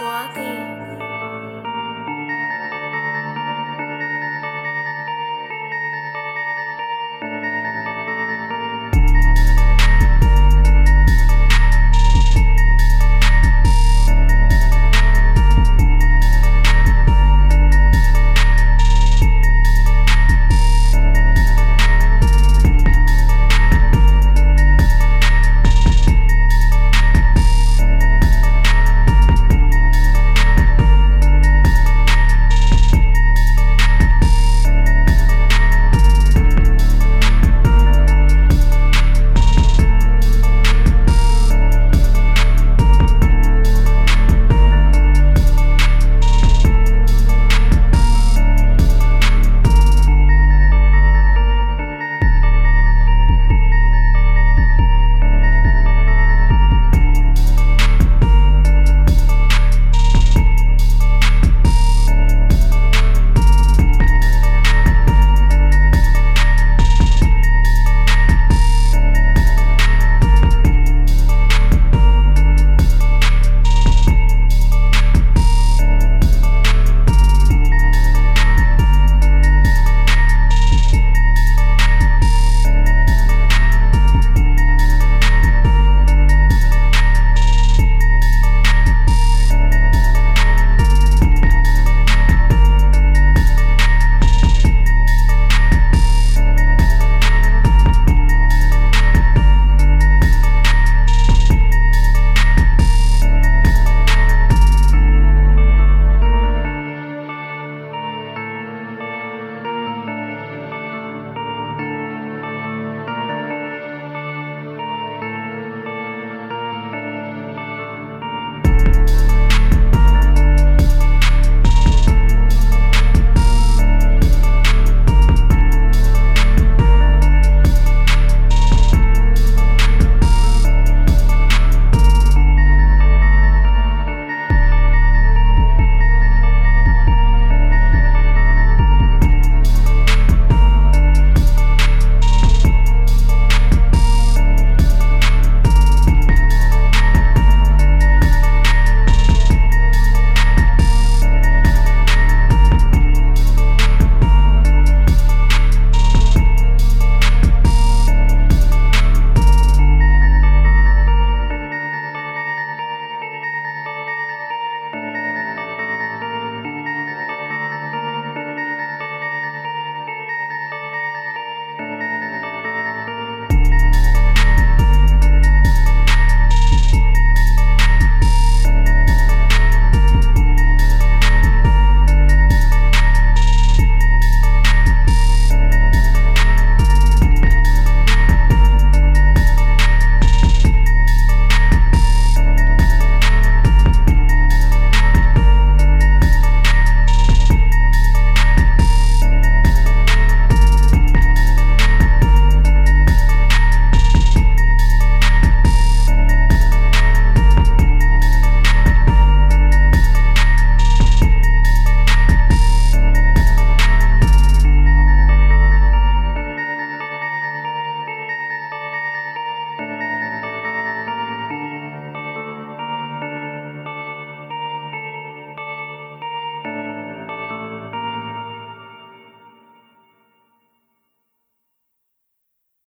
Swati.